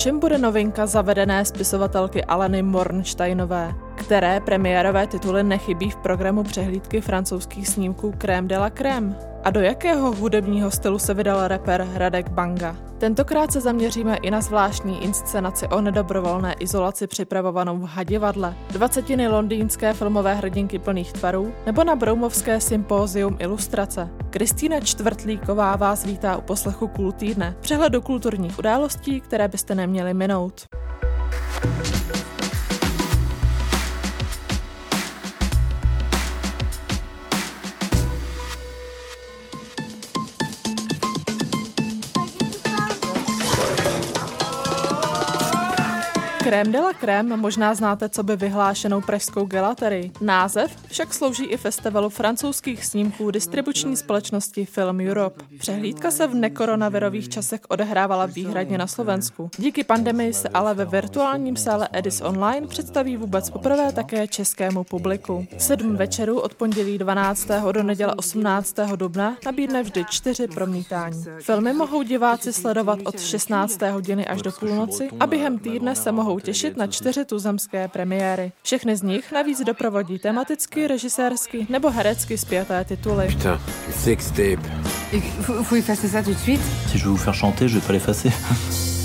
čem bude novinka zavedené spisovatelky Aleny Mornsteinové, které premiérové tituly nechybí v programu přehlídky francouzských snímků Crème de la Crème? A do jakého hudebního stylu se vydal rapper Radek Banga? Tentokrát se zaměříme i na zvláštní inscenaci o nedobrovolné izolaci připravovanou v Hadivadle, dvacetiny londýnské filmové hrdinky plných tvarů nebo na Broumovské sympózium ilustrace. Kristýna Čtvrtlíková vás vítá u poslechu Kul týdne, přehledu kulturních událostí, které byste neměli minout. Krém de la Crème možná znáte, co by vyhlášenou pražskou gelaterii. Název však slouží i festivalu francouzských snímků distribuční společnosti Film Europe. Přehlídka se v nekoronavirových časech odehrávala výhradně na Slovensku. Díky pandemii se ale ve virtuálním sále Edis Online představí vůbec poprvé také českému publiku. Sedm večerů od pondělí 12. do neděle 18. dubna nabídne vždy čtyři promítání. Filmy mohou diváci sledovat od 16. hodiny až do půlnoci a během týdne se mohou těšit na čtyři tuzemské premiéry. Všechny z nich navíc doprovodí tematicky, režisérsky nebo herecky zpěté tituly. Putain. Il faut, faut effacer ça tout de suite. Si je veux vous faire chanter, je vais pas l'effacer.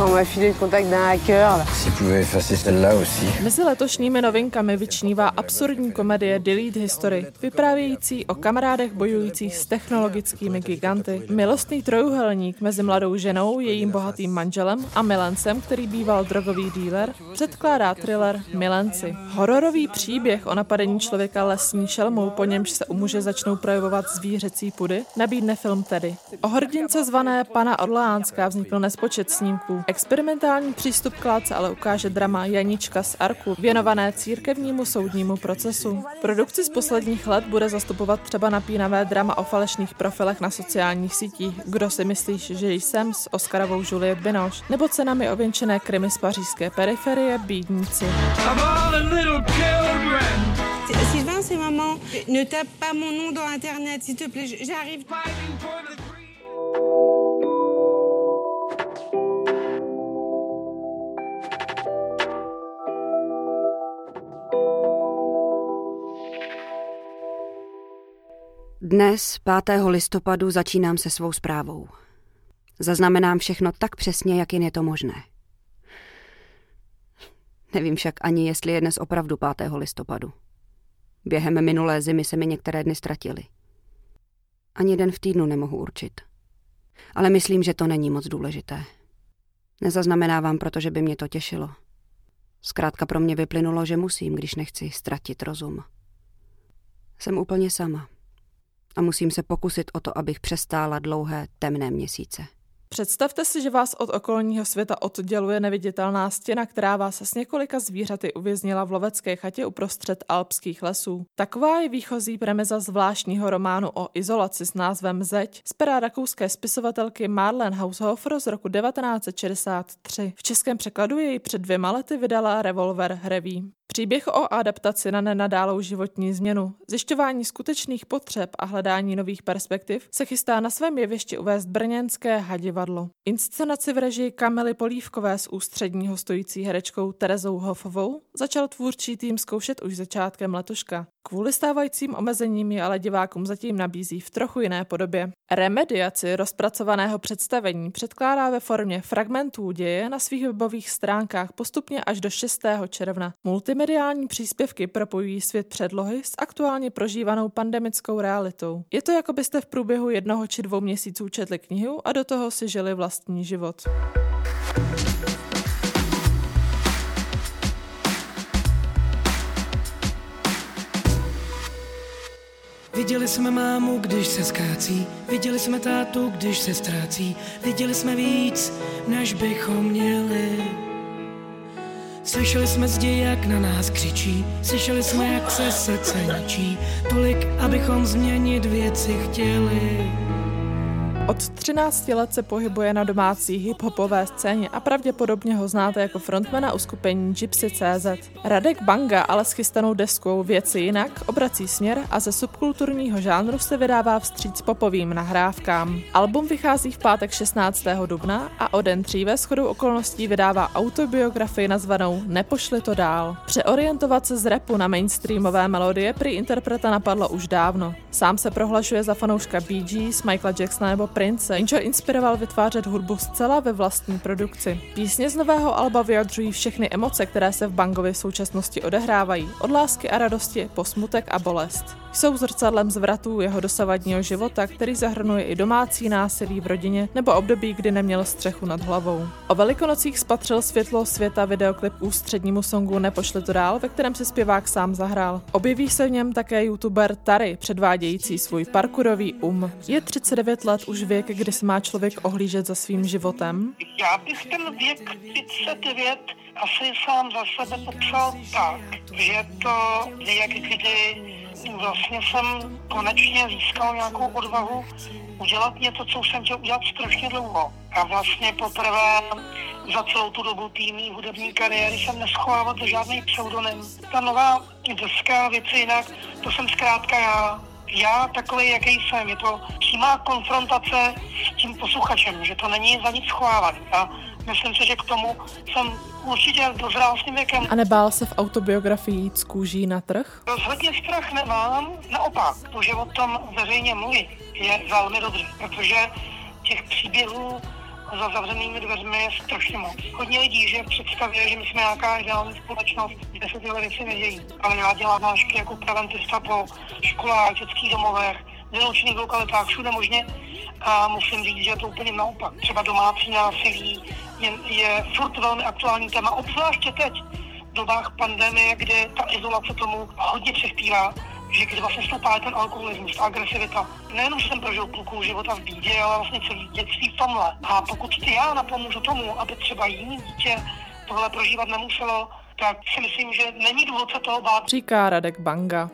On m'a filé le contact d'un hacker. Si pouvait effacer celle-là aussi. Mezi letošními novinkami vyčnívá absurdní komedie Delete History, vyprávějící o kamarádech bojujících s technologickými giganty. Milostný trojuhelník mezi mladou ženou, jejím bohatým manželem a milencem, který býval drogový díler, předkládá thriller Milenci. Hororový příběh o napadení člověka lesní šelmou, po němž se u muže začnou projevovat zvířecí pudy, nabídne film tedy. O hrdince zvané Pana Orleánská vznikl nespočet snímků. Experimentální přístup k látce ale ukáže drama Janička z Arku, věnované církevnímu soudnímu procesu. Produkci z posledních let bude zastupovat třeba napínavé drama o falešných profilech na sociálních sítích Kdo si myslíš, že jsem s Oscarovou Juliette Binoche, nebo cenami ověnčené krimi z pařížské periferie Bídníci. Sylvain, c'est maman. Ne tape pas mon nom dans Internet, s'il te plaît. J'arrive pas. Dnes, 5. listopadu, začínám se svou zprávou. Zaznamenám všechno tak přesně, jak jen je to možné. Nevím však ani, jestli je dnes opravdu 5. listopadu. Během minulé zimy se mi některé dny ztratily. Ani den v týdnu nemohu určit. Ale myslím, že to není moc důležité. Nezaznamenávám, protože by mě to těšilo. Zkrátka pro mě vyplynulo, že musím, když nechci ztratit rozum. Jsem úplně sama a musím se pokusit o to, abych přestála dlouhé temné měsíce. Představte si, že vás od okolního světa odděluje neviditelná stěna, která vás s několika zvířaty uvěznila v lovecké chatě uprostřed alpských lesů. Taková je výchozí premiza zvláštního románu o izolaci s názvem Zeď z pera rakouské spisovatelky Marlene Haushofer z roku 1963. V českém překladu jej před dvěma lety vydala Revolver Hreví. Příběh o adaptaci na nenadálou životní změnu, zjišťování skutečných potřeb a hledání nových perspektiv se chystá na svém jevišti uvést brněnské hadivadlo. Inscenaci v režii Kamily Polívkové s ústředního stojící herečkou Terezou Hofovou začal tvůrčí tým zkoušet už začátkem letoška. Kvůli stávajícím omezením je ale divákům zatím nabízí v trochu jiné podobě. Remediaci rozpracovaného představení předkládá ve formě fragmentů děje na svých webových stránkách postupně až do 6. června. Multimediální příspěvky propojují svět předlohy s aktuálně prožívanou pandemickou realitou. Je to jako byste v průběhu jednoho či dvou měsíců četli knihu a do toho si žili vlastní život. Viděli jsme mámu, když se zkácí, viděli jsme tátu, když se ztrácí, viděli jsme víc, než bychom měli. Slyšeli jsme zdi, jak na nás křičí, slyšeli jsme, jak se srdce ničí, tolik, abychom změnit věci chtěli. Od 13 let se pohybuje na domácí hip-hopové scéně a pravděpodobně ho znáte jako frontmana uskupení Gypsy.cz. Radek Banga ale s chystanou deskou Věci jinak obrací směr a ze subkulturního žánru se vydává vstříc popovým nahrávkám. Album vychází v pátek 16. dubna a o den dříve shodou okolností vydává autobiografii nazvanou Nepošli to dál. Přeorientovat se z repu na mainstreamové melodie prý interpreta napadlo už dávno. Sám se prohlašuje za fanouška Bee Gees, Michaela Jacksona nebo Prince, jenž ho inspiroval vytvářet hudbu zcela ve vlastní produkci. Písně z nového alba vyjadřují všechny emoce, které se v Bangově v současnosti odehrávají, od lásky a radosti po smutek a bolest. Jsou zrcadlem zvratů jeho dosavadního života, který zahrnuje i domácí násilí v rodině nebo období, kdy neměl střechu nad hlavou. O velikonocích spatřil světlo světa videoklip ústřednímu songu Nepošli to dál, ve kterém se zpěvák sám zahrál. Objeví se v něm také youtuber Tary, předvádějící svůj parkourový um. Je 39 let už věk, kdy se má člověk ohlížet za svým životem? Já bych ten věk 39 asi sám za sebe popsal tak, že to věk, kdy vlastně jsem konečně získal nějakou odvahu udělat něco, co jsem chtěl udělat strašně dlouho. A vlastně poprvé za celou tu dobu týmí hudební kariéry jsem neschovávat za žádný pseudonym. Ta nová deska věci jinak, to jsem zkrátka já. Já takový, jaký jsem. Je to přímá konfrontace s tím posluchačem, že to není za nic schovávat. A myslím si, že k tomu jsem určitě dozrál s tím věkem. A nebál se v autobiografii jít z kůží na trh? Rozhodně strach nemám, naopak, to, že o tom veřejně mluví, je velmi dobře, protože těch příběhů za zavřenými dveřmi je strašně moc. Hodně lidí, že představuje, že my jsme nějaká ideální společnost, kde se tyhle věci nedějí. Ale já dělám nášky jako preventista po školách, dětských domovech, vyloučených lokalitách, všude možně. A musím říct, že je to úplně naopak. Třeba domácí násilí je, je furt velmi aktuální téma, obzvláště teď v dobách pandemie, kdy ta izolace tomu hodně přispívá že když vlastně stoupá ten alkoholismus, ta agresivita. Nejenom, že jsem prožil půlku života v bídě, ale vlastně celý dětství v tomhle. A pokud ty já napomůžu tomu, aby třeba jiný dítě tohle prožívat nemuselo, tak si myslím, že není důvod se toho bát. Říká Radek Banga.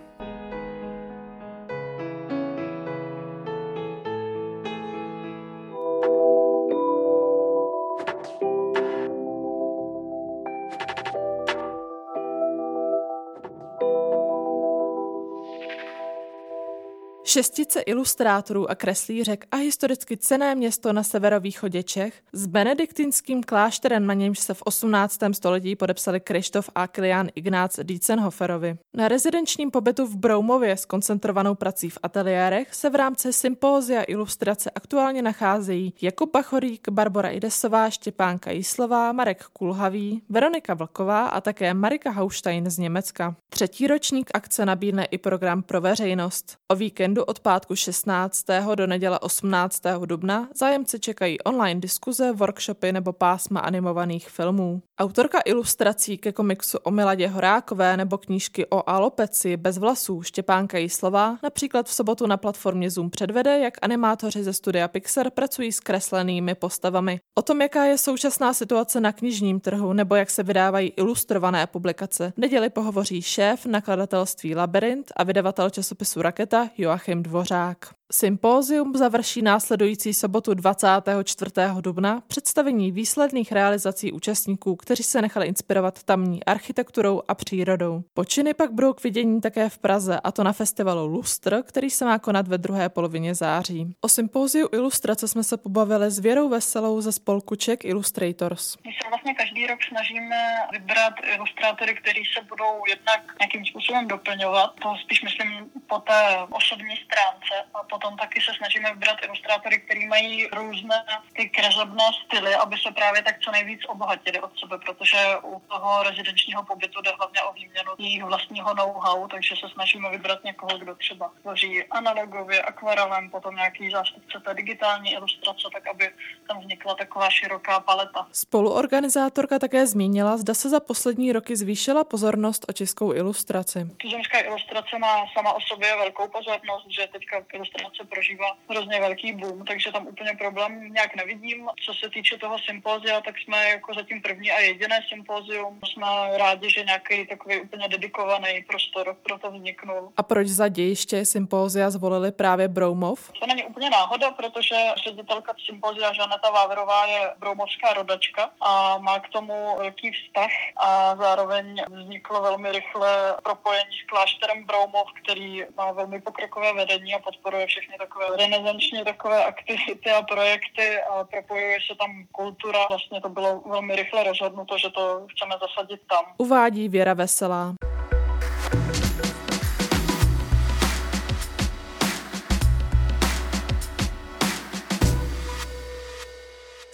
Šestice ilustrátorů a kreslířek a historicky cené město na severovýchodě Čech s benediktinským klášterem, na němž se v 18. století podepsali Krištof a Kilian Ignác Dietzenhoferovi. Na rezidenčním pobytu v Broumově s koncentrovanou prací v ateliérech se v rámci sympózia ilustrace aktuálně nacházejí Jakub Bachorík, Barbara Idesová, Štěpánka Jíslová, Marek Kulhavý, Veronika Vlková a také Marika Haustein z Německa. Třetí ročník akce nabídne i program pro veřejnost. O víkendu od pátku 16. do neděle 18. dubna zájemci čekají online diskuze, workshopy nebo pásma animovaných filmů. Autorka ilustrací ke komiksu o Miladě Horákové nebo knížky o alopeci bez vlasů Štěpánka Jíslová například v sobotu na platformě Zoom předvede, jak animátoři ze studia Pixar pracují s kreslenými postavami. O tom, jaká je současná situace na knižním trhu nebo jak se vydávají ilustrované publikace, neděli pohovoří šéf nakladatelství Labyrinth a vydavatel časopisu Raketa Joachim Dvořák. Sympózium završí následující sobotu 24. dubna představení výsledných realizací účastníků, kteří se nechali inspirovat tamní architekturou a přírodou. Počiny pak budou k vidění také v Praze, a to na festivalu Lustr, který se má konat ve druhé polovině září. O sympóziu ilustrace jsme se pobavili s Věrou Veselou ze spolku Czech Illustrators. My se vlastně každý rok snažíme vybrat ilustrátory, kteří se budou jednak nějakým způsobem doplňovat. To spíš myslím po té osobní stránce a po potom taky se snažíme vybrat ilustrátory, kteří mají různé ty kresebné styly, aby se právě tak co nejvíc obohatili od sebe, protože u toho rezidenčního pobytu jde hlavně o výměnu jejich vlastního know-how, takže se snažíme vybrat někoho, kdo třeba tvoří analogově, akvarelem, potom nějaký zástupce té digitální ilustrace, tak aby tam vznikla taková široká paleta. Spoluorganizátorka také zmínila, zda se za poslední roky zvýšila pozornost o českou ilustraci. Tuzemská ilustrace má sama o sobě velkou pozornost, že teďka ilustrace animace prožívá hrozně velký boom, takže tam úplně problém nějak nevidím. Co se týče toho sympózia, tak jsme jako zatím první a jediné sympózium. Jsme rádi, že nějaký takový úplně dedikovaný prostor pro to vzniknul. A proč za dějiště sympózia zvolili právě Broumov? To není úplně náhoda, protože ředitelka sympózia Žaneta Váverová je broumovská rodačka a má k tomu velký vztah a zároveň vzniklo velmi rychle propojení s klášterem Broumov, který má velmi pokrokové vedení a podporuje všechny takové renesanční takové aktivity a projekty a propojuje se tam kultura. Vlastně to bylo velmi rychle rozhodnuto, že to chceme zasadit tam. Uvádí Věra Veselá.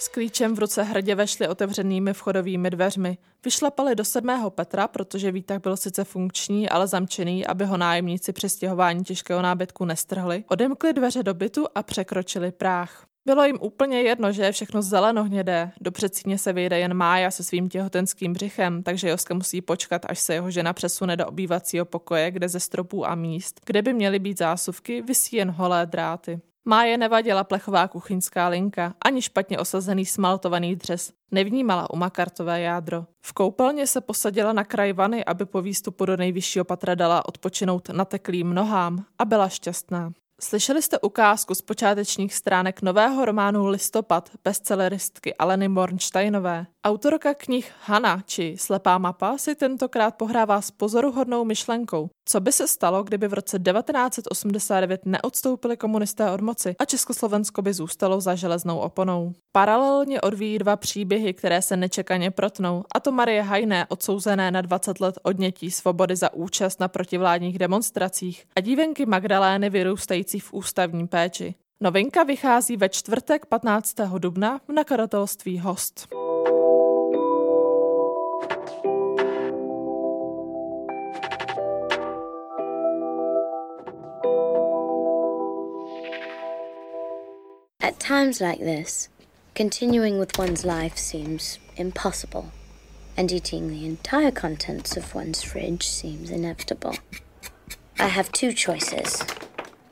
S klíčem v ruce hrdě vešli otevřenými vchodovými dveřmi. Vyšlapali do sedmého Petra, protože výtah byl sice funkční, ale zamčený, aby ho nájemníci při stěhování těžkého nábytku nestrhli. Odemkli dveře do bytu a překročili práh. Bylo jim úplně jedno, že je všechno zelenohnědé. Do předsíně se vyjde jen Mája se svým těhotenským břichem, takže Joska musí počkat, až se jeho žena přesune do obývacího pokoje, kde ze stropů a míst, kde by měly být zásuvky, vysí jen holé dráty. Máje nevadila plechová kuchyňská linka, ani špatně osazený smaltovaný dřes. Nevnímala umakartové jádro. V koupelně se posadila na kraj vany, aby po výstupu do nejvyššího patra dala odpočinout nateklým nohám a byla šťastná. Slyšeli jste ukázku z počátečních stránek nového románu Listopad bestselleristky Aleny Mornsteinové. Autorka knih Hana či Slepá mapa si tentokrát pohrává s pozoruhodnou myšlenkou. Co by se stalo, kdyby v roce 1989 neodstoupili komunisté od moci a Československo by zůstalo za železnou oponou? Paralelně odvíjí dva příběhy, které se nečekaně protnou, a to Marie Hajné, odsouzené na 20 let odnětí svobody za účast na protivládních demonstracích a dívenky Magdalény vyrůstající v ústavní péči. Novinka vychází ve čtvrtek 15. dubna v nakladatelství Host. At times like this, continuing with one's life seems impossible, and eating the entire contents of one's fridge seems inevitable. I have two choices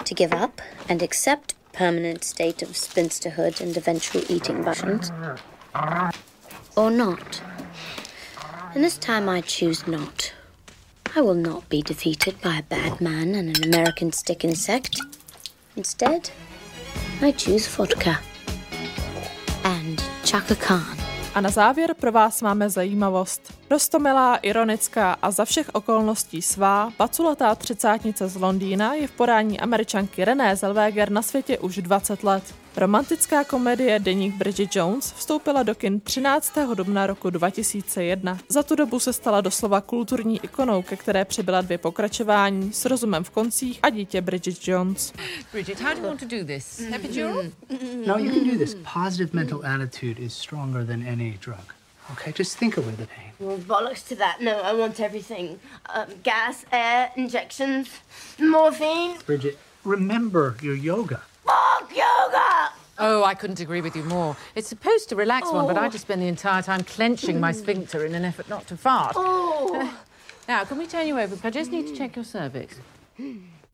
to give up and accept permanent state of spinsterhood and eventual eating buttons, or not. And this time I choose not. I will not be defeated by a bad man and an American stick insect. Instead, I choose vodka. And Chaka Khan. A na závěr pro vás máme zajímavost. Rostomilá, ironická a za všech okolností svá, paculatá třicátnice z Londýna je v podání američanky René Zellweger na světě už 20 let. Romantická komedie Deník Bridget Jones vstoupila do kin 13. dubna roku 2001. Za tu dobu se stala doslova kulturní ikonou, ke které přibyla dvě pokračování s rozumem v koncích a dítě Bridget Jones. Bridget, how do you want to do this? Epidural? No, you can do this. Positive mental attitude is stronger than any drug. Okay, just think away the pain. Well, bollocks to that. No, I want everything. Um, gas, air, injections, morphine. Bridget, remember your yoga. Fuck yoga! Oh, I couldn't agree with you more. It's supposed to relax one, but I just spend the entire time clenching my sphincter in an effort not to fart. Oh. now, can we turn you over? I just need to check your cervix.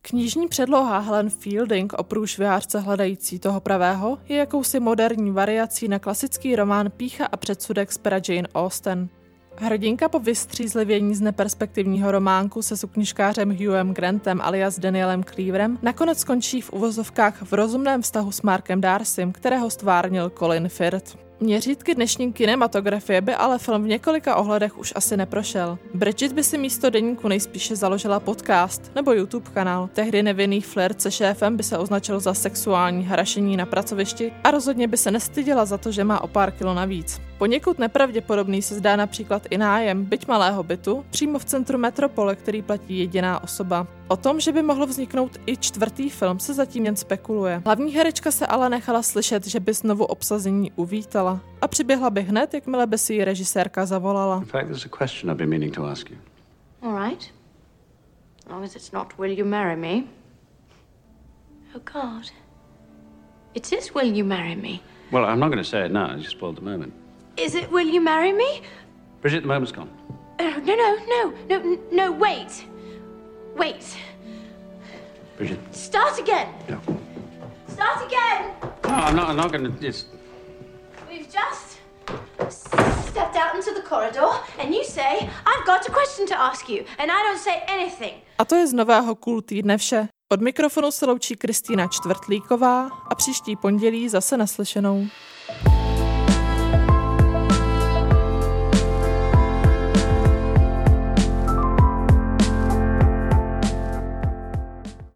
Knižní předloha Helen Fielding o průšvihářce hledající toho pravého je jakousi moderní variací na klasický román Pícha a předsudek z pera Jane Austen. Hrdinka po vystřízlivění z neperspektivního románku se sukniškářem Hugham Grantem alias Danielem Cleaverem nakonec skončí v uvozovkách v rozumném vztahu s Markem Darcym, kterého stvárnil Colin Firth. Měřítky dnešní kinematografie by ale film v několika ohledech už asi neprošel. Bridget by si místo deníku nejspíše založila podcast nebo YouTube kanál. Tehdy nevinný flirt se šéfem by se označil za sexuální harašení na pracovišti a rozhodně by se nestyděla za to, že má o pár kilo navíc. Poněkud nepravděpodobný se zdá například i nájem, byť malého bytu, přímo v centru metropole, který platí jediná osoba. O tom, že by mohl vzniknout i čtvrtý film, se zatím jen spekuluje. Hlavní herečka se ale nechala slyšet, že by znovu obsazení uvítala a přiběhla by hned, jakmile by si ji režisérka zavolala. You. You? Oh, God. It is, will you marry me? Well, I'm not going to say it now. I just spoiled the moment. Is it, will you marry me? Bridget, the moment's gone. Oh, no, no, no, no, no, wait. Wait. Bridget, Start again. no. Start again. No, I'm not. I'm not going to. It's. We've just stepped out into the corridor, and you say, I've got a question to ask you, and I don't say anything. A to je z nového Cool týdne vše. Od mikrofonu se loučí Kristýna Čtvrtlíková a příští pondělí zase naslyšenou.